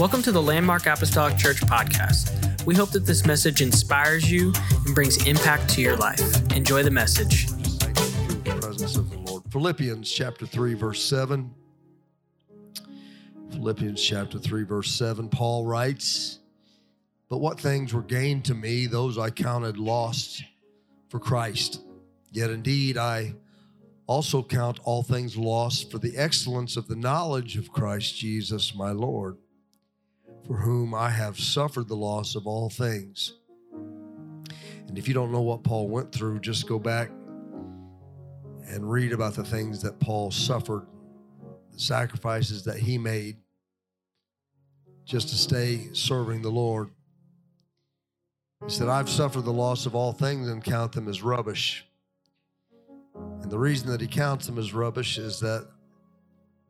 Welcome to the Landmark Apostolic Church podcast. We hope that this message inspires you and brings impact to your life. Enjoy the message. The presence of the Lord. Philippians chapter 3, verse 7. Philippians chapter 3, verse 7. Paul writes, But what things were gained to me, those I counted lost for Christ. Yet indeed I also count all things lost for the excellence of the knowledge of Christ Jesus my Lord, for whom I have suffered the loss of all things. And if you don't know what Paul went through, just go back and read about the things that Paul suffered, the sacrifices that he made just to stay serving the Lord. He said, I've suffered the loss of all things and count them as rubbish. And the reason that he counts them as rubbish is that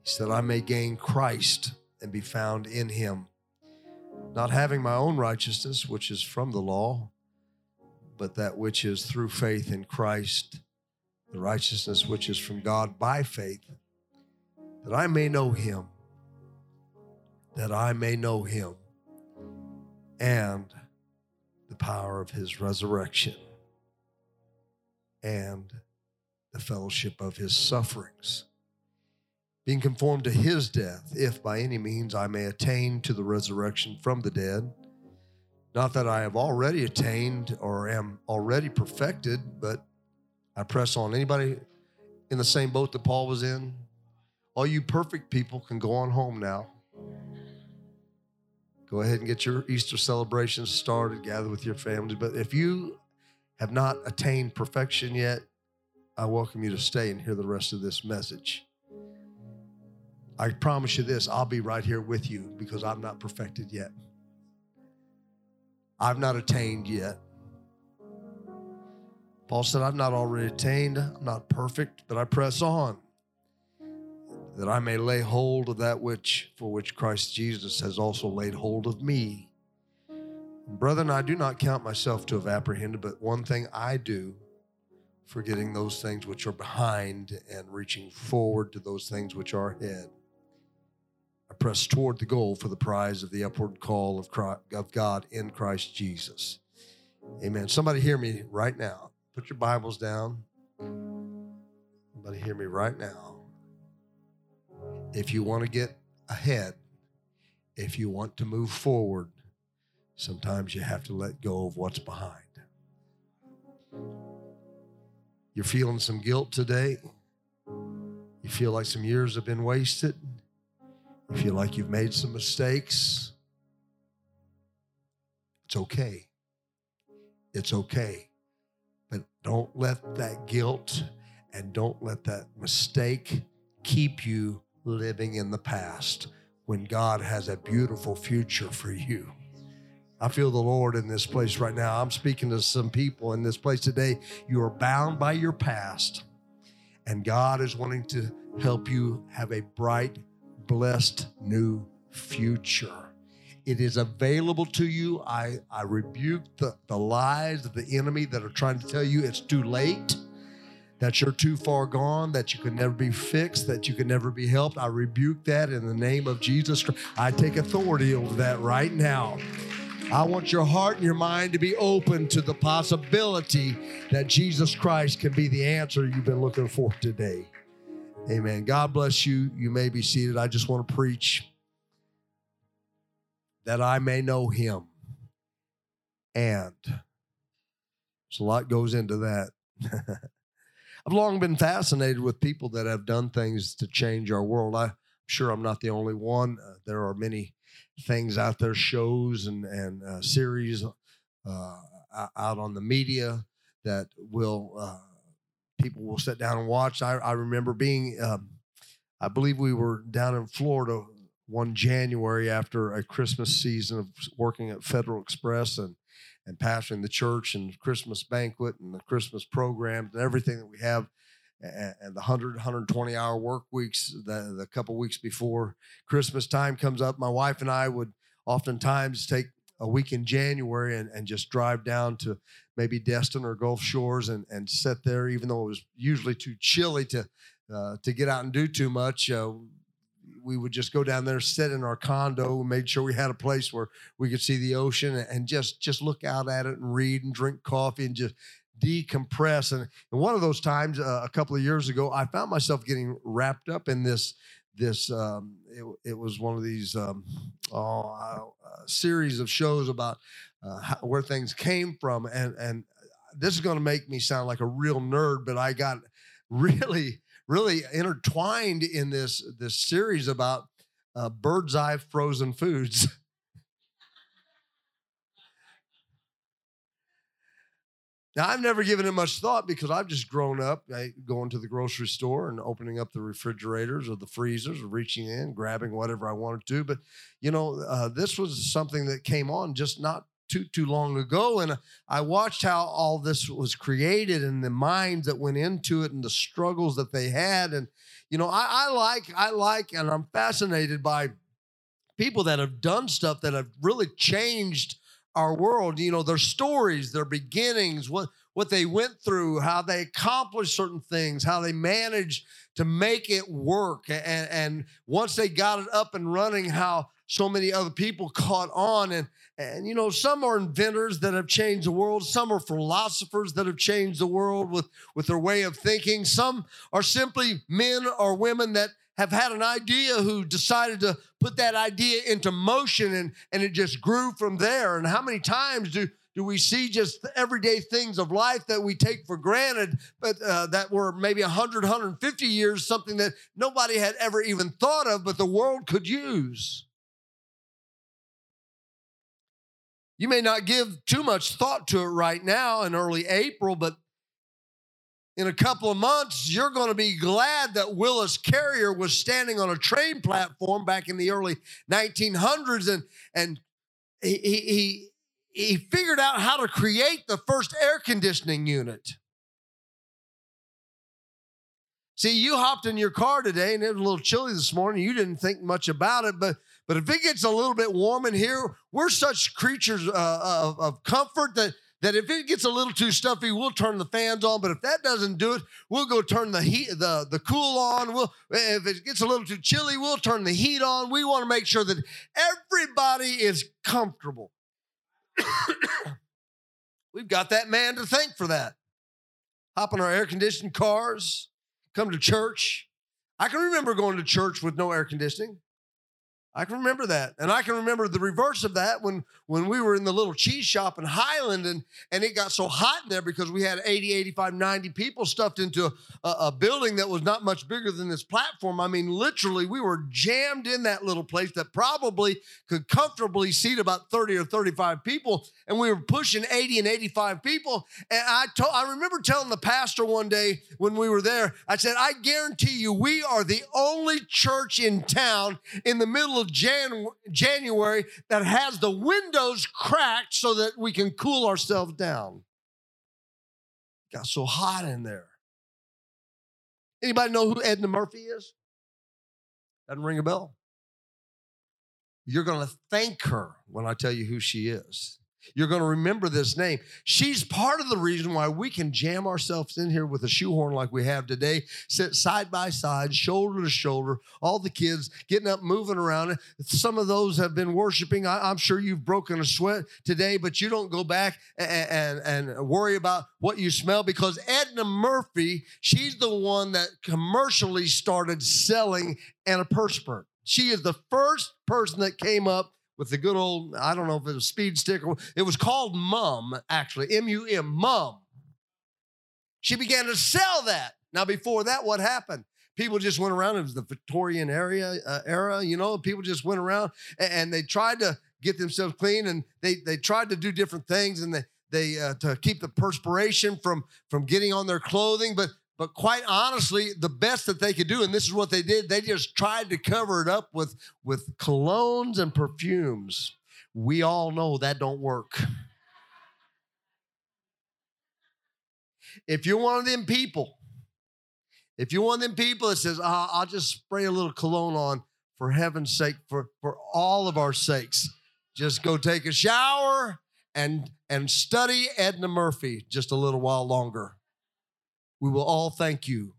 he said, I may gain Christ and be found in him, not having my own righteousness, which is from the law, but that which is through faith in Christ, the righteousness which is from God by faith, that I may know him, that I may know him, and the power of his resurrection, and the fellowship of his sufferings, being conformed to his death, if by any means I may attain to the resurrection from the dead. Not that I have already attained or am already perfected, but I press on. Anybody in the same boat that Paul was in? All you perfect people can go on home now. Go ahead and get your Easter celebrations started, gather with your families. But if you have not attained perfection yet, I welcome you to stay and hear the rest of this message. I promise you this I'll be right here with you because I'm not perfected yet. I've not attained yet. Paul said, I've not already attained, I'm not perfect, but I press on that I may lay hold of that which for which Christ Jesus has also laid hold of me. Brethren, I do not count myself to have apprehended, but one thing I do, forgetting those things which are behind and reaching forward to those things which are ahead. I press toward the goal for the prize of the upward call of, Christ, of God in Christ Jesus. Amen. Somebody hear me right now. Put your Bibles down. Somebody hear me right now. If you want to get ahead, if you want to move forward, sometimes you have to let go of what's behind. You're feeling some guilt today. You feel like some years have been wasted. You feel like you've made some mistakes. It's okay. It's okay. But don't let that guilt and don't let that mistake keep you living in the past when God has a beautiful future for you. I feel the Lord in this place right now. I'm speaking to some people in this place today. You are bound by your past, and God is wanting to help you have a bright, blessed new future. It is available to you. I, I rebuke the, the lies of the enemy that are trying to tell you it's too late that you're too far gone, that you can never be fixed, that you can never be helped. I rebuke that in the name of Jesus Christ. I take authority over that right now. I want your heart and your mind to be open to the possibility that Jesus Christ can be the answer you've been looking for today. Amen. God bless you. You may be seated. I just want to preach that I may know him. And so a lot goes into that. I've long been fascinated with people that have done things to change our world. I'm sure I'm not the only one. Uh, there are many things out there, shows and and uh, series uh, out on the media that will uh, people will sit down and watch. I, I remember being, um, I believe we were down in Florida one January after a Christmas season of working at Federal Express and and pastoring the church and Christmas banquet and the Christmas programs and everything that we have and, the 100 120 hour work weeks the, the couple weeks before christmas time comes up my wife and i would oftentimes take a week in january and, and just drive down to maybe destin or gulf shores and, and sit there even though it was usually too chilly to uh, to get out and do too much uh, we would just go down there, sit in our condo, and made sure we had a place where we could see the ocean and just just look out at it and read and drink coffee and just decompress. And, and one of those times, uh, a couple of years ago, I found myself getting wrapped up in this this um, it, it, was one of these um, oh, series of shows about uh, how, where things came from and and this is going to make me sound like a real nerd but i got really really intertwined in this this series about uh, Birds Eye frozen foods Now, I've never given it much thought because I've just grown up going to the grocery store and opening up the refrigerators or the freezers or reaching in, grabbing whatever I wanted to. But, you know, uh, this was something that came on just not too, too long ago. And I watched how all this was created and the minds that went into it and the struggles that they had. And, you know, I, I like, I like, and I'm fascinated by people that have done stuff that have really changed our world, you know, their stories, their beginnings, what what they went through, how they accomplished certain things, how they managed to make it work. And, and once they got it up and running, how so many other people caught on. And, and, you know, some are inventors that have changed the world. Some are philosophers that have changed the world with, with their way of thinking. Some are simply men or women that have had an idea who decided to put that idea into motion and, and it just grew from there. And how many times do, do we see just everyday things of life that we take for granted, but uh, that were maybe 100, 150 years, something that nobody had ever even thought of, but the world could use? You may not give too much thought to it right now in early April, but in a couple of months, you're going to be glad that Willis Carrier was standing on a train platform back in the early 1900s and, and he, he, he figured out how to create the first air conditioning unit. See, you hopped in your car today and it was a little chilly this morning. You didn't think much about it, but but if it gets a little bit warm in here, we're such creatures uh, of, of comfort that that if it gets a little too stuffy, we'll turn the fans on. But if that doesn't do it, we'll go turn the heat, the, the cool on. We'll, if it gets a little too chilly, we'll turn the heat on. We want to make sure that everybody is comfortable. We've got that man to thank for that. Hop in our air conditioned cars, come to church. I can remember going to church with no air conditioning. I can remember that. And I can remember the reverse of that when, when we were in the little cheese shop in Highland and, and it got so hot in there because we had 80, 85, 90 people stuffed into a, a building that was not much bigger than this platform. I mean, literally, we were jammed in that little place that probably could comfortably seat about 30 or 35 people. And we were pushing 80 and 85 people. And I, told, I remember telling the pastor one day when we were there, I said, I guarantee you, we are the only church in town in the middle of Jan- January that has the windows cracked so that we can cool ourselves down. Got so hot in there. Anybody know who Edna Murphey is? Doesn't ring a bell. You're going to thank her when I tell you who she is. You're going to remember this name. She's part of the reason why we can jam ourselves in here with a shoehorn like we have today, sit side by side, shoulder to shoulder, all the kids getting up, moving around. Some of those have been worshiping. I, am sure you've broken a sweat today, but you don't go back and, and, and worry about what you smell because Edna Murphey, she's the one that commercially started selling antiperspirant. She is the first person that came up with the good old, I don't know if it was speed stick or it was called Mum, actually, M U M, Mum. She began to sell that. Now, before that, what happened? People just went around. It was the Victorian area uh, era, you know. People just went around and, and, they tried to get themselves clean, and they they tried to do different things, and they they uh, to keep the perspiration from from getting on their clothing. But but quite honestly, the best that they could do, and this is what they did, they just tried to cover it up with, with colognes and perfumes. We all know that don't work. If you're one of them people, if you're one of them people that says, oh, I'll just spray a little cologne on for heaven's sake, for, for all of our sakes, just go take a shower and, and study Edna Murphey just a little while longer we will all thank you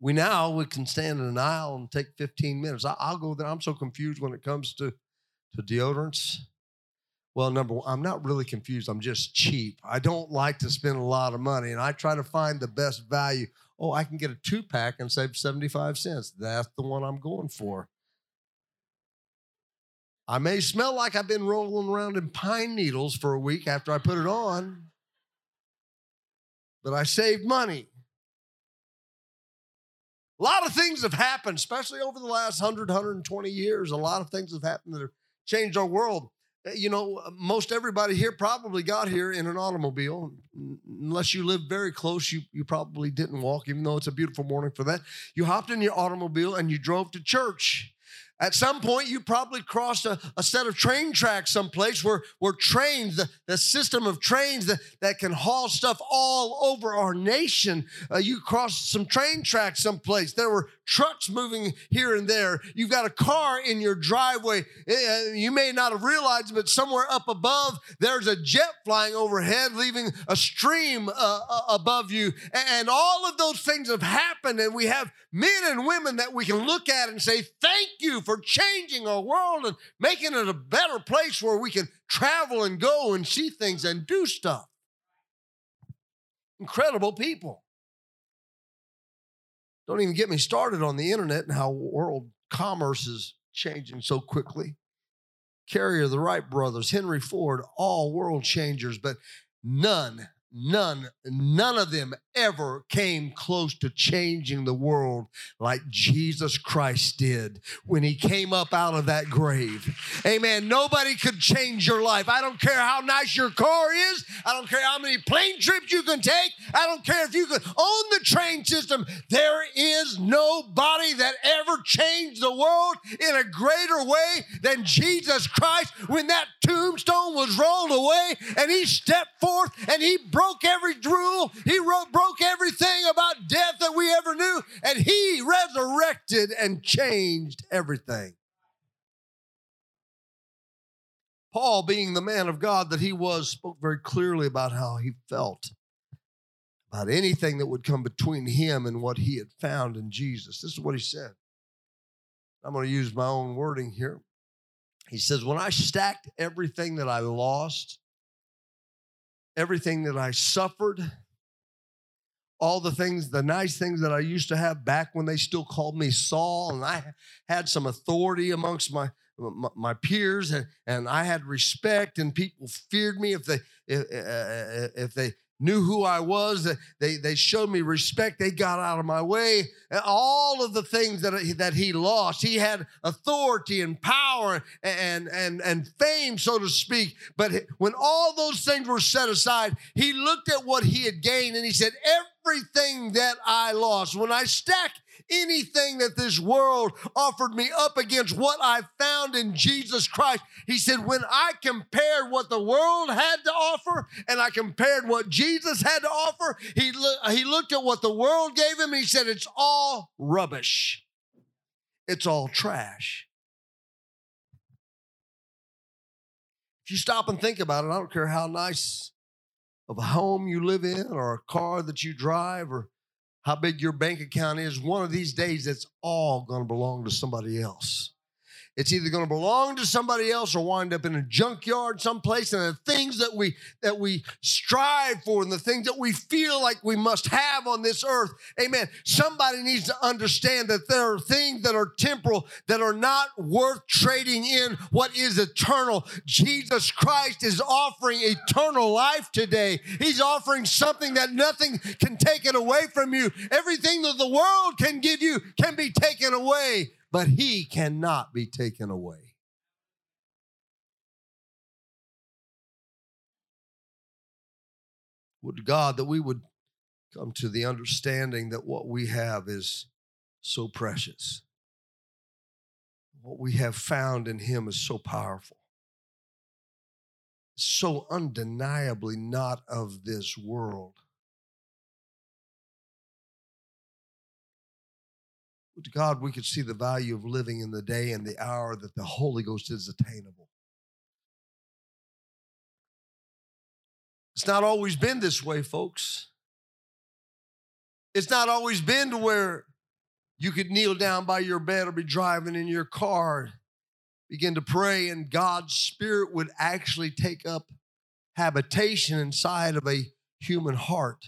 we now we can stand in an aisle and take 15 minutes. I, will go there. I'm so confused when it comes to, to deodorants. Well, number one, I'm not really confused. I'm just cheap. I don't like to spend a lot of money, and I try to find the best value. Oh, I can get a two pack and save 75 cents. That's the one I'm going for. I may smell like I've been rolling around in pine needles for a week after I put it on, but I saved money. A lot of things have happened, especially over the last 100, 120 years. A lot of things have happened that have changed our world. Eh, you know, most everybody here probably got here in an automobile. Unless you live very close, you, you probably didn't walk, even though it's a beautiful morning for that. You hopped in your automobile and you drove to church. At some point, you probably crossed a, a, set of train tracks someplace where, where trains, the, the system of trains that, that can haul stuff all over our nation, uh, you crossed some train tracks someplace. There were trucks moving here and there. You've got a car in your driveway. Uh, you may not have realized, but somewhere up above, there's a jet flying overhead, leaving a stream uh, uh above you. And all of those things have happened, and we have men and women that we can look at and say, Thank you for changing our world and making it a better place where we can travel and go and see things and do stuff. Incredible people. Don't even get me started on the internet and how world commerce is changing so quickly. Carrier, the Wright brothers, Henry Ford, all world changers, but none none none of them ever came close to changing the world like Jesus Christ did when he came up out of that grave. Amen. Nobody could change your life. I don't care how nice your car is. I don't care how many plane trips you can take. I don't care if you could own the train system. There is nobody that ever changed the world in a greater way than Jesus Christ when that tombstone was rolled away and he stepped forth and he broke every rule. He wrote, broke everything about death that we ever knew, and he resurrected and changed everything. Paul, being the man of God that he was, spoke very clearly about how he felt about anything that would come between him and what he had found in Jesus. This is what he said. I'm going to use my own wording here. He says, When I stacked everything that I lost, everything that I suffered, all the things, the nice things that I used to have back when they still called me Saul, and I had some authority amongst my my, peers, and, and I had respect, and people feared me if they if, if they knew who I was. They, they showed me respect. They got out of my way. All of the things that, that he lost, he had authority and power and, and, and fame, so to speak. But when all those things were set aside, he looked at what he had gained and he said, Everything that I lost, when I stack anything that this world offered me up against what I found in Jesus Christ. He said, when I compared what the world had to offer and I compared what Jesus had to offer, he, lo- he looked at what the world gave him and he said, it's all rubbish. It's all trash. If you stop and think about it, I don't care how nice of a home you live in or a car that you drive or how big your bank account is, one of these days it's all going to belong to somebody else. It's either going to belong to somebody else or wind up in a junkyard someplace. And the things that we that we strive for and the things that we feel like we must have on this earth, amen. Somebody needs to understand that there are things that are temporal that are not worth trading in what is eternal. Jesus Christ is offering eternal life today. He's offering something that nothing can take it away from you. Everything that the world can give you can be taken away but he cannot be taken away. Would God that we would come to the understanding that what we have is so precious. What we have found in him is so powerful, so undeniably not of this world. God, we could see the value of living in the day and the hour that the Holy Ghost is attainable. It's not always been this way, folks. It's not always been to where You could kneel down by your bed or be driving in your car, begin to pray, and God's Spirit would actually take up habitation inside of a human heart.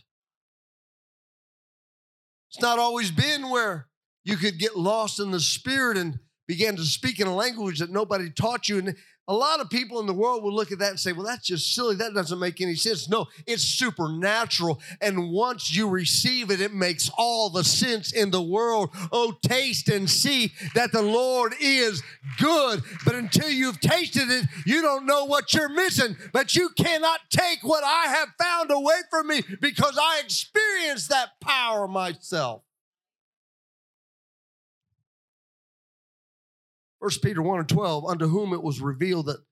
It's not always been where you could get lost in the Spirit and began to speak in a language that nobody taught you. And a lot of people in the world will look at that and say, well, that's just silly. That doesn't make any sense. No, it's supernatural. And once you receive it, it makes all the sense in the world. Oh, taste and see that the Lord is good. But until you've tasted it, you don't know what you're missing. But you cannot take what I have found away from me because I experienced that power myself. First Peter 1 and 12, unto whom it was revealed that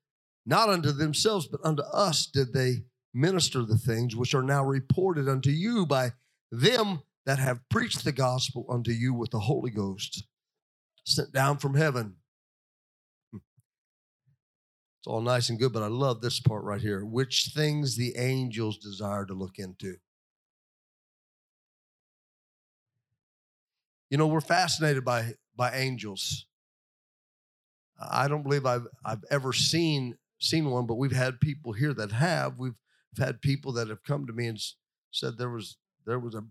not unto themselves, but unto us did they minister the things which are now reported unto you by them that have preached the gospel unto you with the Holy Ghost sent down from heaven. Hmm. It's all nice and good, but I love this part right here. Which things the angels desire to look into. You know, we're fascinated by, by angels. I don't believe I've I've ever seen seen one, but we've had people here that have. We've had people that have come to me and said there was there was a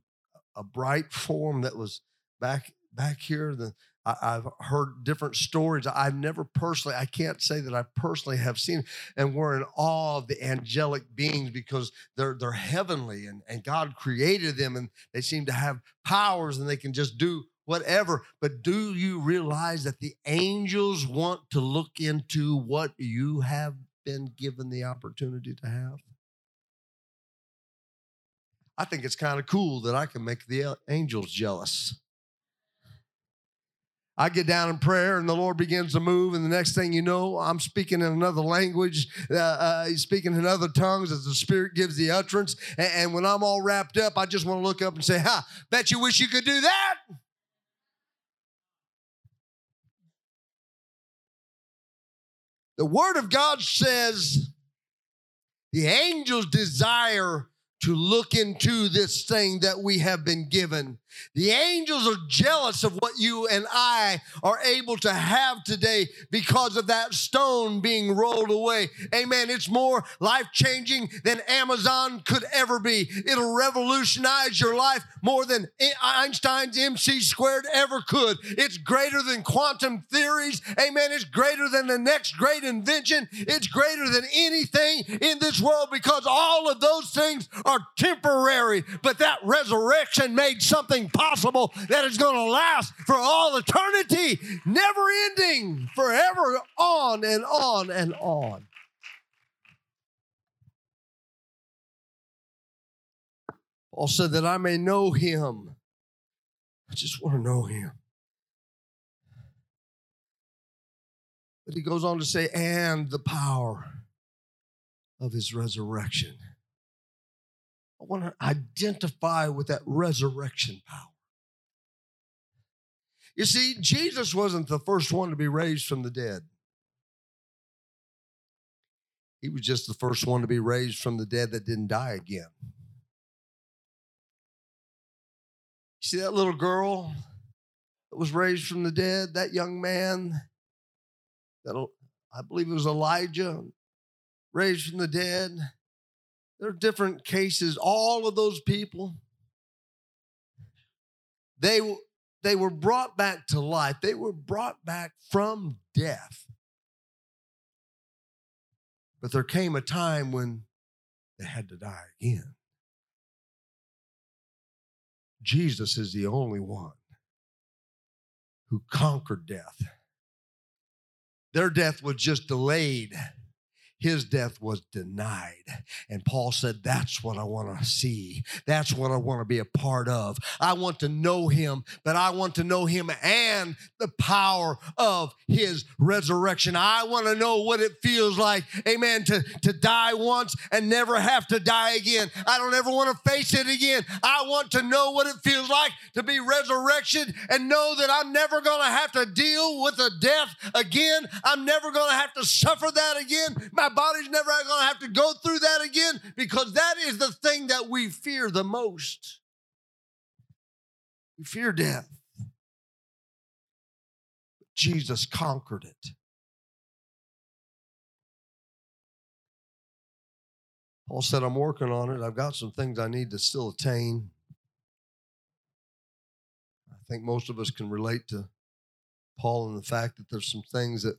a bright form that was back back here. The, I, have heard different stories. I've never personally, I can't say that I personally have seen, and we're in awe of the angelic beings because they're they're heavenly and, and God created them and they seem to have powers and they can just do whatever. But do you realize that the angels want to look into what you have been given the opportunity to have? I think it's kind of cool that I can make the angels jealous. I get down in prayer and the Lord begins to move, and the next thing you know, I'm speaking in another language. Uh, uh, he's speaking in other tongues as the Spirit gives the utterance. And, and when I'm all wrapped up, I just want to look up and say, Ha, bet you wish you could do that. The Word of God says the angels desire to look into this thing that we have been given. The angels are jealous of what you and I are able to have today because of that stone being rolled away. Amen. It's more life changing than Amazon could ever be. It'll revolutionize your life more than Einstein's MC squared ever could. It's greater than quantum theories. Amen. It's greater than the next great invention. It's greater than anything in this world because all of those things are temporary. But that resurrection made something possible that is going to last for all eternity, never ending, forever on and on and on. Said that I may know him. I just want to know him. But he goes on to say, and the power of his resurrection. I want to identify with that resurrection power. You see, Jesus wasn't the first one to be raised from the dead. He was just the first one to be raised from the dead that didn't die again. You see that little girl that was raised from the dead, that young man, that I believe it was Elijah, raised from the dead. There are different cases. All of those people, they, they were brought back to life. They were brought back from death. But there came a time when they had to die again. Jesus is the only one who conquered death. Their death was just delayed his death was denied. And Paul said, That's what I want to see. That's what I want to be a part of. I want to know him, but I want to know him and the power of his resurrection. I want to know what it feels like, amen, to, to die once and never have to die again. I don't ever want to face it again. I want to know what it feels like to be resurrection and know that I'm never going to have to deal with a death again. I'm never going to have to suffer that again. My body's never going to have to go through that again because that is the thing that we fear the most. We fear death. Jesus conquered it. Paul said, I'm working on it. I've got some things I need to still attain. I think most of us can relate to Paul in the fact that there's some things that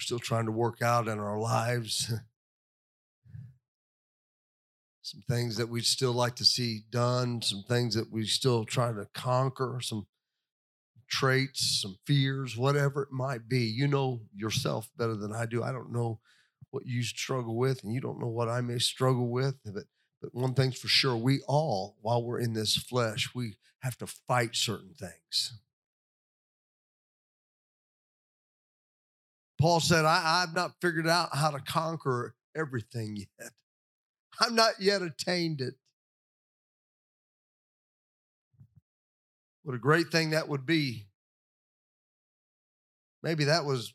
we're still trying to work out in our lives. some things that we'd still like to see done, some things that we still try to conquer, some traits, some fears, whatever it might be. You know yourself better than I do. I don't know what you struggle with, and you don't know what I may struggle with. But, but one thing's for sure we all, while we're in this flesh, we have to fight certain things. Paul said, I, I've not figured out how to conquer everything yet. I've not yet attained it. What a great thing that would be. Maybe that was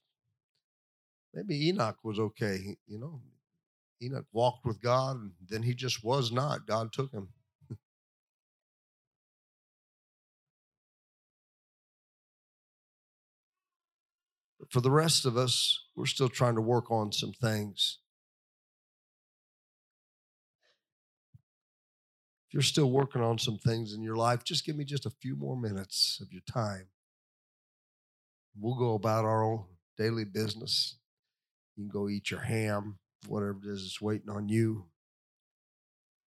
maybe Enoch was okay. You know, Enoch walked with God and then he just was not. God took him. But for the rest of us, we're still trying to work on some things. If you're still working on some things in your life, just give me just a few more minutes of your time. We'll go about our own daily business. You can go eat your ham, whatever it is that's waiting on you.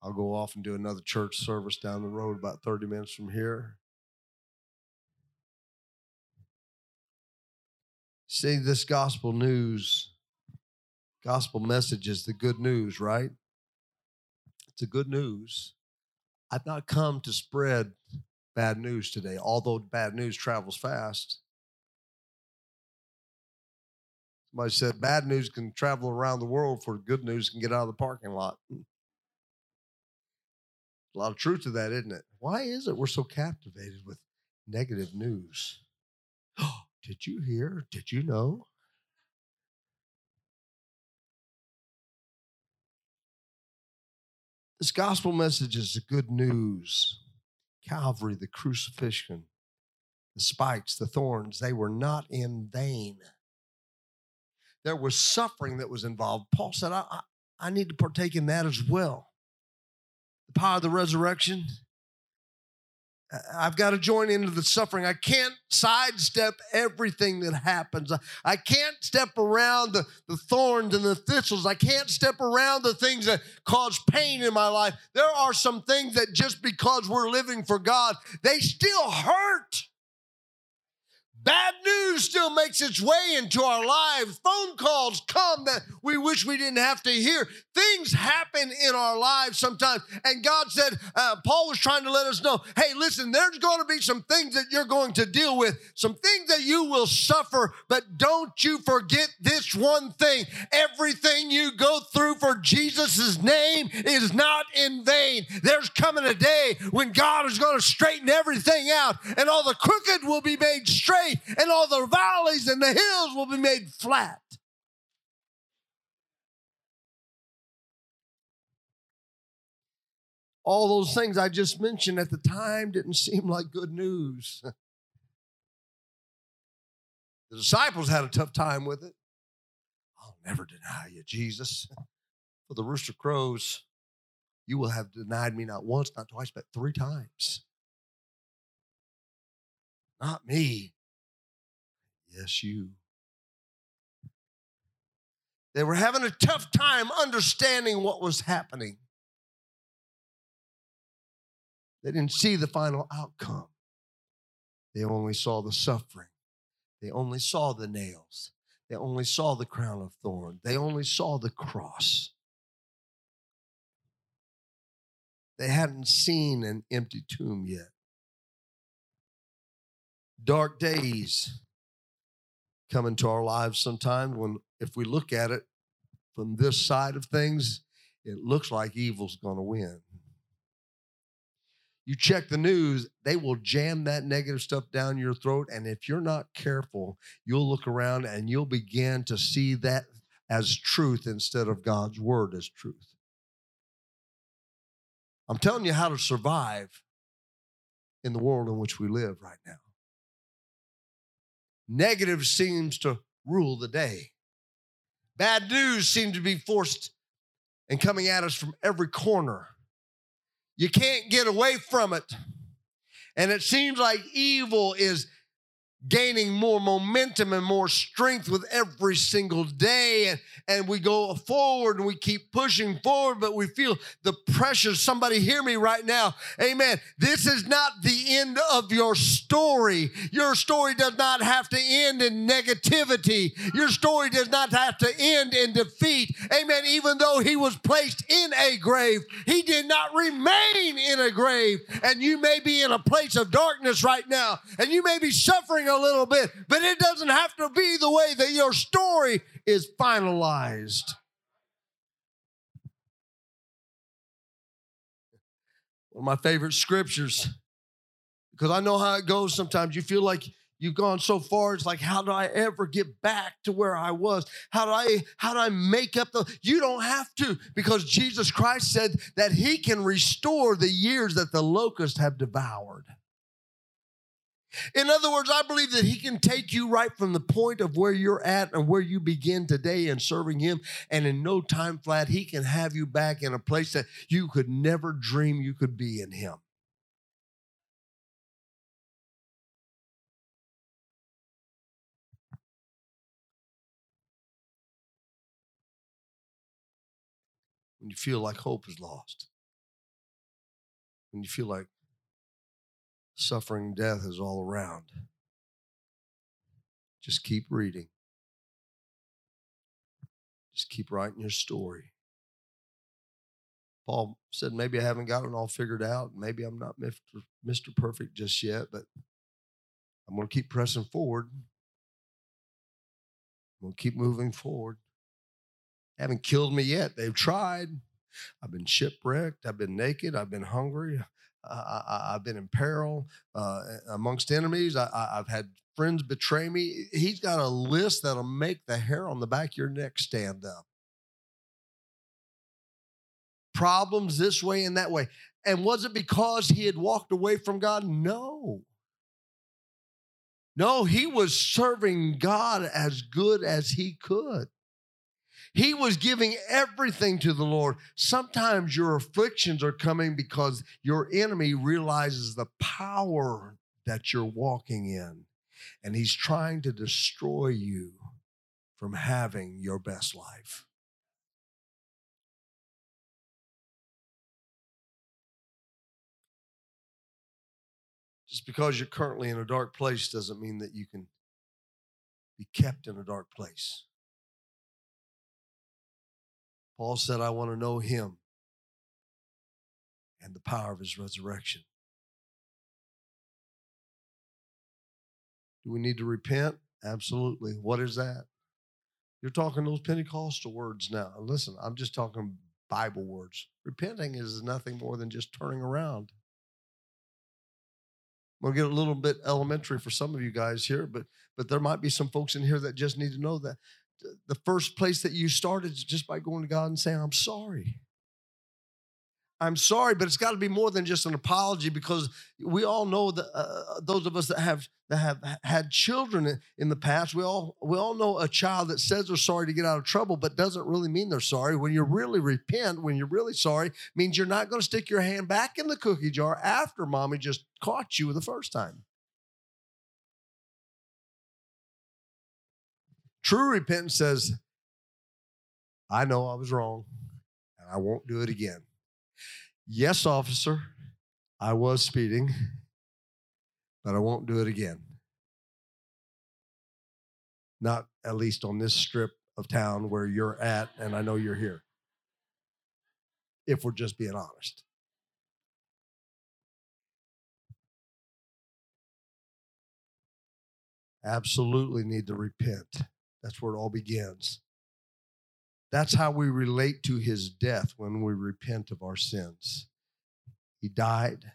I'll go off and do another church service down the road about 30 minutes from here. See, this gospel news, gospel message is the good news, right? It's a good news. I've not come to spread bad news today, although bad news travels fast. Somebody said bad news can travel around the world for good news can get out of the parking lot. Hmm. A lot of truth to that, isn't it? Why is it we're so captivated with negative news? Did you hear? Did you know? This gospel message is the good news. Calvary, the crucifixion, the spikes, the thorns, they were not in vain there was suffering that was involved. Paul said, I, I, I need to partake in that as well. The power of the resurrection. I've got to join into the suffering. I can't sidestep everything that happens. I can't step around the, the thorns and the thistles. I can't step around the things that cause pain in my life. There are some things that just because we're living for God, they still hurt. Bad news still makes its way into our lives. Phone calls come that we wish we didn't have to hear. Things happen in our lives sometimes. And God said, uh, Paul was trying to let us know hey, listen, there's going to be some things that you're going to deal with, some things that you will suffer, but don't you forget this one thing. Everything you go through for Jesus' name is not in vain. There's coming a day when God is going to straighten everything out, and all the crooked will be made straight and all the valleys and the hills will be made flat. All those things I just mentioned at the time didn't seem like good news. The disciples had a tough time with it. I'll never deny you, Jesus. For the rooster crows, you will have denied me not once, not twice, but three times. Not me. Yes, you. They were having a tough time understanding what was happening. They didn't see the final outcome. They only saw the suffering. They only saw the nails. They only saw the crown of thorns. They only saw the cross. They hadn't seen an empty tomb yet. Dark days come into our lives sometimes when, if we look at it from this side of things, it looks like evil's going to win. You check the news, they will jam that negative stuff down your throat. And if you're not careful, you'll look around and you'll begin to see that as truth instead of God's word as truth. I'm telling you how to survive in the world in which we live right now. Negative seems to rule the day. Bad news seems to be forced and coming at us from every corner. You can't get away from it. And it seems like evil is gaining more momentum and more strength with every single day. And, and we go forward and we keep pushing forward, but we feel the pressure. Somebody hear me right now. Amen. This is not the end of your story. Your story does not have to end in negativity. Your story does not have to end in defeat. Amen. Even though he was placed in a grave, he did not remain in a grave. And you may be in a place of darkness right now, and you may be suffering a little bit, but it doesn't have to be the way that your story is finalized. One of my favorite scriptures, because I know how it goes sometimes. You feel like you've gone so far it's like how do i ever get back to where i was how do i how do i make up the you don't have to because jesus christ said that he can restore the years that the locusts have devoured in other words, I believe that He can take you right from the point of where you're at and where you begin today in serving Him. And in no time flat, He can have you back in a place that you could never dream you could be in Him. When you feel like hope is lost, when you feel like suffering death is all around. Just keep reading. Just keep writing your story. Paul said, maybe I haven't got it all figured out. Maybe I'm not Mr. Perfect just yet, but I'm going to keep pressing forward. I'm going to keep moving forward. They haven't killed me yet. They've tried. I've been shipwrecked. I've been naked. I've been hungry. I, have been in peril uh, amongst enemies. I, have had friends betray me. He's got a list that'll make the hair on the back of your neck stand up. Problems this way and that way. And was it because he had walked away from God? No. No, he was serving God as good as he could. He was giving everything to the Lord. Sometimes your afflictions are coming because your enemy realizes the power that you're walking in, and he's trying to destroy you from having your best life. Just because you're currently in a dark place doesn't mean that you can be kept in a dark place. Paul said, I want to know him and the power of his resurrection. Do we need to repent? Absolutely. What is that? You're talking those Pentecostal words now. Listen, I'm just talking Bible words. Repenting is nothing more than just turning around. We'll get a little bit elementary for some of you guys here, but but there might be some folks in here that just need to know that the first place that you started is just by going to God and saying, I'm sorry. I'm sorry, but it's got to be more than just an apology because we all know that uh, uh, those of us that have that have had children in the past, we all we all know a child that says they're sorry to get out of trouble, but doesn't really mean they're sorry. When you really repent, when you're really sorry, means you're not going to stick your hand back in the cookie jar after mommy just caught you the first time. True repentance says, I know I was wrong and I won't do it again. Yes, officer, I was speeding, but I won't do it again. Not at least on this strip of town where you're at, and I know you're here. If we're just being honest. Absolutely need to repent. That's where it all begins. That's how we relate to his death when we repent of our sins. He died,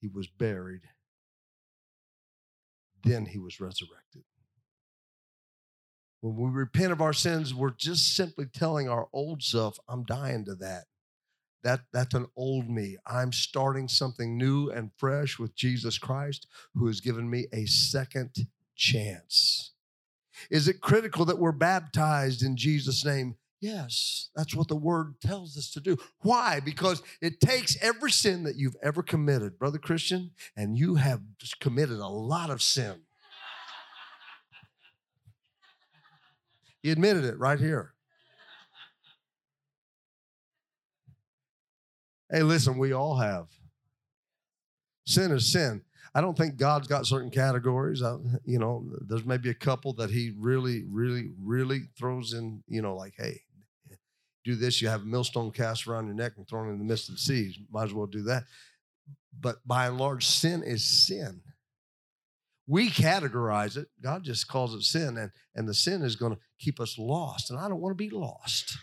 he was buried, then he was resurrected. When we repent of our sins, we're just simply telling our old self, I'm dying to that. That, that's an old me. I'm starting something new and fresh with Jesus Christ, who has given me a second chance. Is it critical that we're baptized in Jesus' name? Yes, that's what the word tells us to do. Why? Because it takes every sin that you've ever committed, brother Christian, and you have committed a lot of sin. He admitted it right here. Hey, listen, we all have. Sin is sin. I don't think God's got certain categories. I, you know, there's maybe a couple that He really, really, really throws in. You know, like, hey, do this. You have a millstone cast around your neck and thrown in the midst of the seas. Might as well do that. But by and large, sin is sin. We categorize it. God just calls it sin, and and the sin is going to keep us lost. And I don't want to be lost.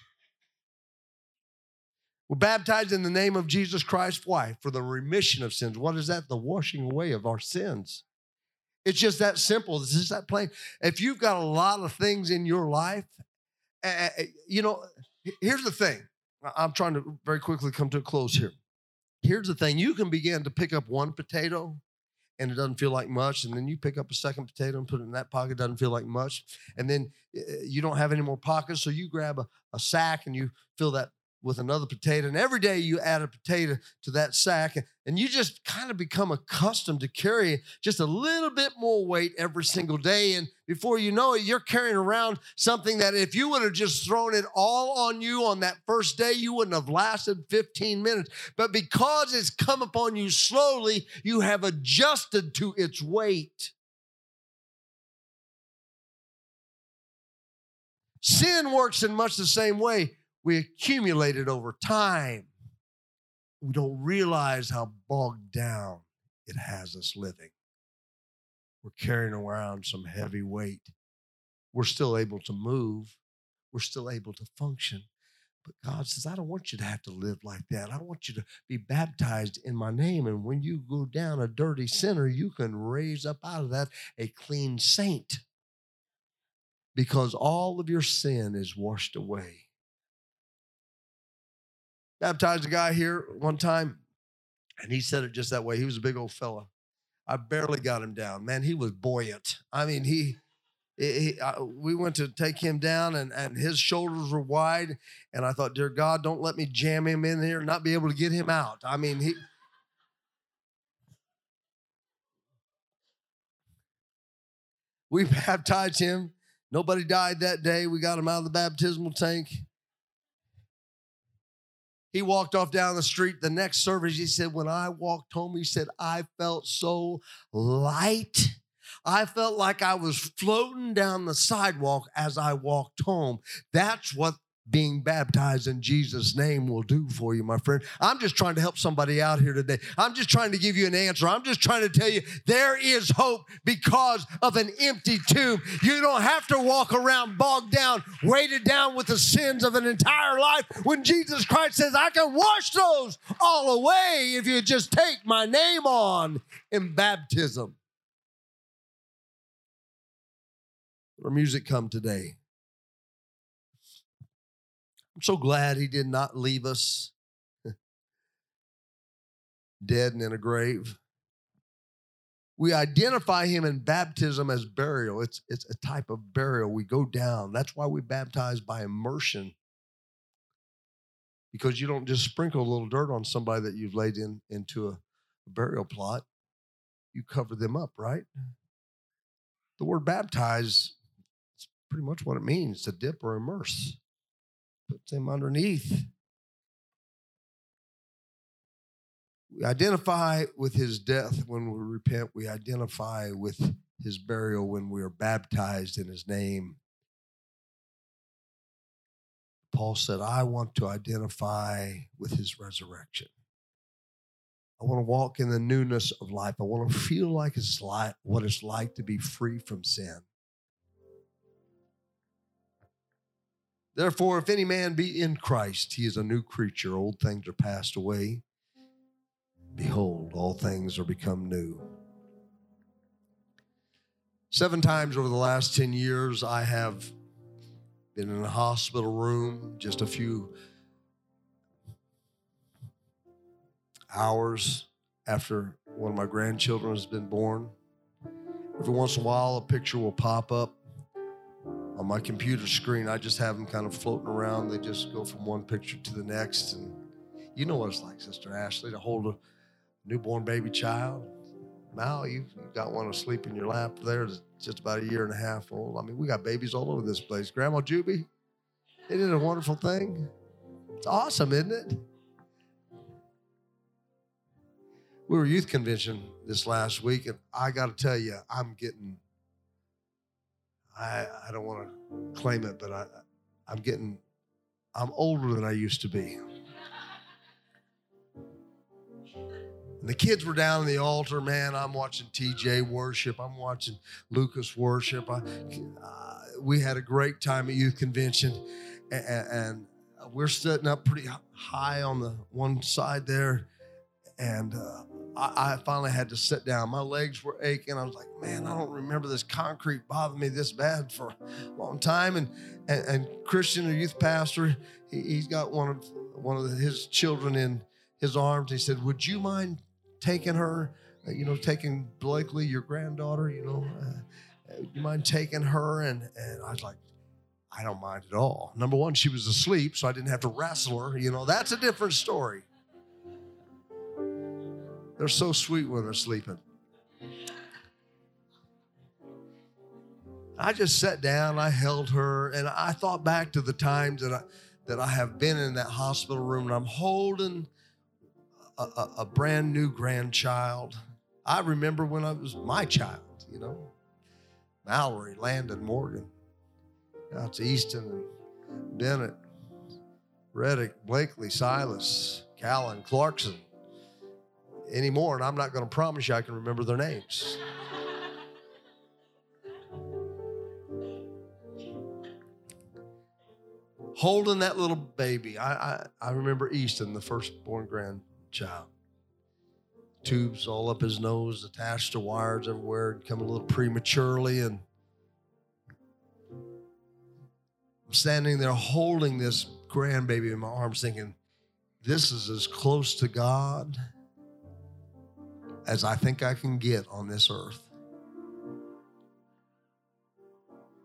We're baptized in the name of Jesus Christ. Why? For the remission of sins. What is that? The washing away of our sins. It's just that simple. It's just that plain. If you've got a lot of things in your life, uh, you know, here's the thing. I'm trying to very quickly come to a close here. Here's the thing. You can begin to pick up one potato and it doesn't feel like much. And then you pick up a second potato and put it in that pocket, doesn't feel like much. And then you don't have any more pockets, so you grab a, a sack and you fill that with another potato. And every day you add a potato to that sack, and you just kind of become accustomed to carrying just a little bit more weight every single day. And before you know it, you're carrying around something that if you would have just thrown it all on you on that first day, you wouldn't have lasted 15 minutes. But because it's come upon you slowly, you have adjusted to its weight. Sin works in much the same way we accumulate it over time. We don't realize how bogged down it has us living. We're carrying around some heavy weight. We're still able to move, we're still able to function. But God says, I don't want you to have to live like that. I want you to be baptized in my name. And when you go down a dirty sinner, you can raise up out of that a clean saint because all of your sin is washed away baptized a guy here one time, and he said it just that way. He was a big old fella. I barely got him down. Man, he was buoyant. I mean, he, he I, we went to take him down, and, and his shoulders were wide. And I thought, dear God, don't let me jam him in here and not be able to get him out. I mean, he. We baptized him. Nobody died that day. We got him out of the baptismal tank. He walked off down the street. The next service, he said, When I walked home, he said, I felt so light. I felt like I was floating down the sidewalk as I walked home. That's what being baptized in Jesus' name will do for you, my friend. I'm just trying to help somebody out here today. I'm just trying to give you an answer. I'm just trying to tell you there is hope because of an empty tomb. You don't have to walk around bogged down, weighted down with the sins of an entire life when Jesus Christ says, I can wash those all away if you just take my name on in baptism. Our music come today. I'm so glad he did not leave us dead and in a grave. We identify him in baptism as burial. It's, it's a type of burial. We go down. That's why we baptize by immersion. Because you don't just sprinkle a little dirt on somebody that you've laid in into a burial plot. You cover them up, right? The word baptize is pretty much what it means to dip or immerse puts him underneath. We identify with his death when we repent. We identify with his burial when we are baptized in his name. Paul said, I want to identify with his resurrection. I want to walk in the newness of life. I want to feel like it's like what it's like to be free from sin. Therefore, if any man be in Christ, he is a new creature. Old things are passed away. Behold, all things are become new. Seven times over the last 10 years, I have been in a hospital room just a few hours after one of my grandchildren has been born. Every once in a while, a picture will pop up on my computer screen. I just have them kind of floating around. They just go from one picture to the next. And you know what it's like, Sister Ashley, to hold a newborn baby child. Mal, you've got one asleep in your lap there, just about a year and a half old. I mean, we got babies all over this place. Grandma Juby, isn't it a wonderful thing? It's awesome, isn't it? We were youth convention this last week, and I got to tell you, I'm getting. I I don't want to claim it, but I I'm getting. I'm older than I used to be. And the kids were down in the altar, man. I'm watching TJ worship. I'm watching Lucas worship. I, uh, we had a great time at youth convention, and, and, we're sitting up pretty high on the one side there, and uh, I, I, finally had to sit down. My legs were aching. I was like, man, I don't remember this concrete bothering me this bad for a long time. And and, and Christian, a youth pastor, he, has got one of one of his children in his arms. He said, "Would you mind taking her? Uh, you know, taking Blakely, your granddaughter. You know, uh, you mind taking her?" And and I was like. I don't mind at all. Number one, she was asleep, so I didn't have to wrestle her. You know, that's a different story. They're so sweet when they're sleeping. I just sat down, I held her, and I thought back to the times that I that I have been in that hospital room and I'm holding a, a, a brand new grandchild. I remember when I was my child, you know, Mallory, Landon, Morgan, out to Easton and Bennett, Reddick, Blakely, Silas, Callan, Clarkson, anymore, and I'm not going to promise you I can remember their names. Holding that little baby, I, I, I remember Easton, the firstborn grandchild. Tubes all up his nose, attached to wires everywhere, come a little prematurely, and I'm standing there holding this grandbaby in my arms, thinking, this is as close to God as I think I can get on this earth.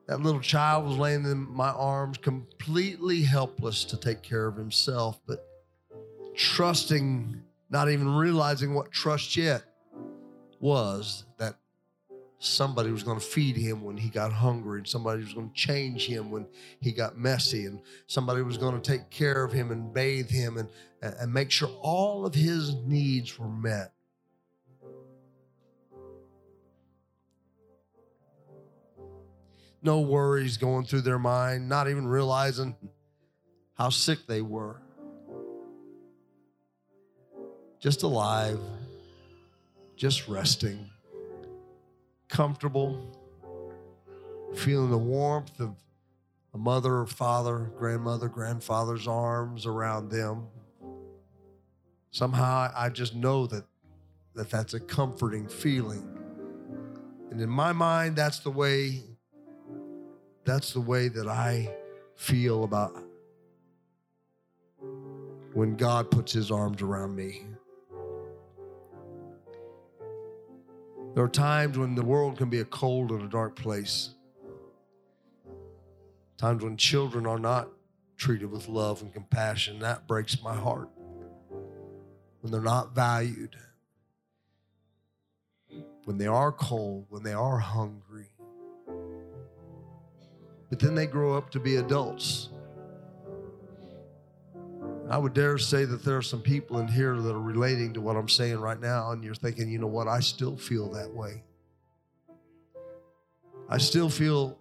That little child was laying in my arms, completely helpless to take care of himself, but trusting, not even realizing what trust yet was that somebody was going to feed him when he got hungry, and somebody was going to change him when he got messy, and somebody was going to take care of him and bathe him and, and make sure all of his needs were met. No worries going through their mind, not even realizing how sick they were. Just alive, just resting, comfortable, feeling the warmth of a mother, or father, grandmother, grandfather's arms around them. Somehow I just know that, that that's a comforting feeling. And in my mind, that's the way that's the way that I feel about when God puts his arms around me. There are times when the world can be a cold and a dark place. Times when children are not treated with love and compassion. That breaks my heart. When they're not valued. When they are cold, when they are hungry but then they grow up to be adults. I would dare say that there are some people in here that are relating to what I'm saying right now, and you're thinking, you know what, I still feel that way. I still feel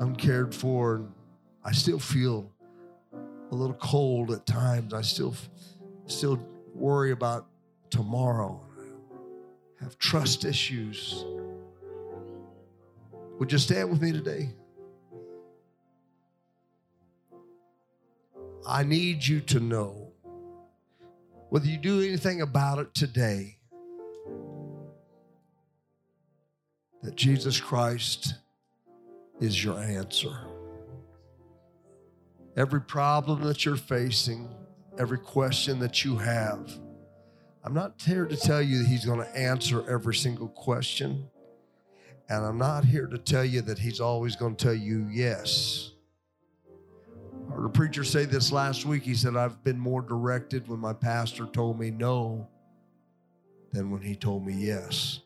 uncared for, and I still feel a little cold at times. I still still worry about tomorrow. have trust issues. Would you stand with me today? I need you to know whether you do anything about it today that Jesus Christ is your answer. Every problem that you're facing, every question that you have, I'm not here to tell you that He's going to answer every single question. And I'm not here to tell you that He's always going to tell you yes. I heard a preacher say this last week. He said, I've been more directed when my pastor told me no than when he told me yes.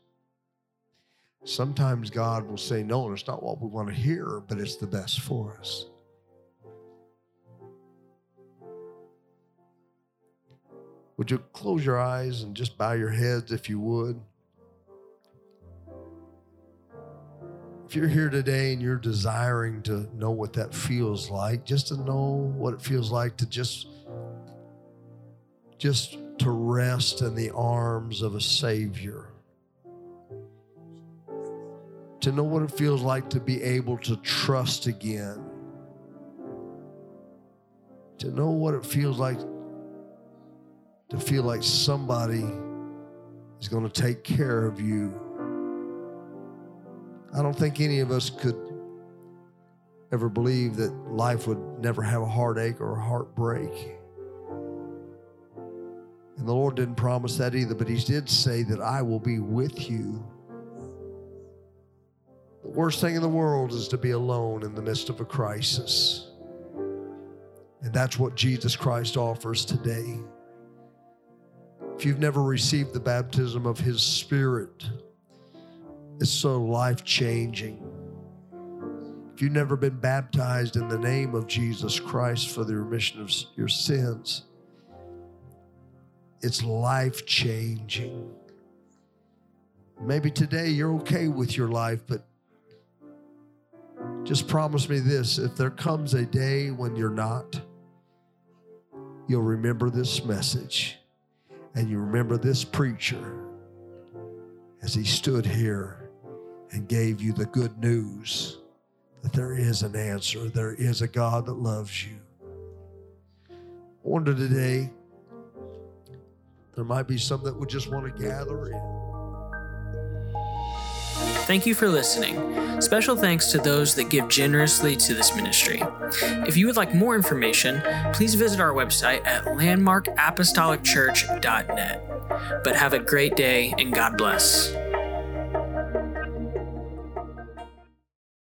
Sometimes God will say no, and it's not what we want to hear, but it's the best for us. Would you close your eyes and just bow your heads if you would? If you're here today and you're desiring to know what that feels like, just to know what it feels like to just just to rest in the arms of a savior. To know what it feels like to be able to trust again. To know what it feels like to feel like somebody is going to take care of you. I don't think any of us could ever believe that life would never have a heartache or a heartbreak. And the Lord didn't promise that either, but He did say that I will be with you. The worst thing in the world is to be alone in the midst of a crisis. And that's what Jesus Christ offers today. If you've never received the baptism of His Spirit, it's so life changing. If you've never been baptized in the name of Jesus Christ for the remission of your sins, it's life changing. Maybe today you're okay with your life, but just promise me this if there comes a day when you're not, you'll remember this message and you remember this preacher as he stood here and gave you the good news that there is an answer, there is a God that loves you. I wonder today, there might be some that would just want to gather in. Thank you for listening. Special thanks to those that give generously to this ministry. If you would like more information, please visit our website at landmarkapostolicchurch.net. But have a great day and God bless.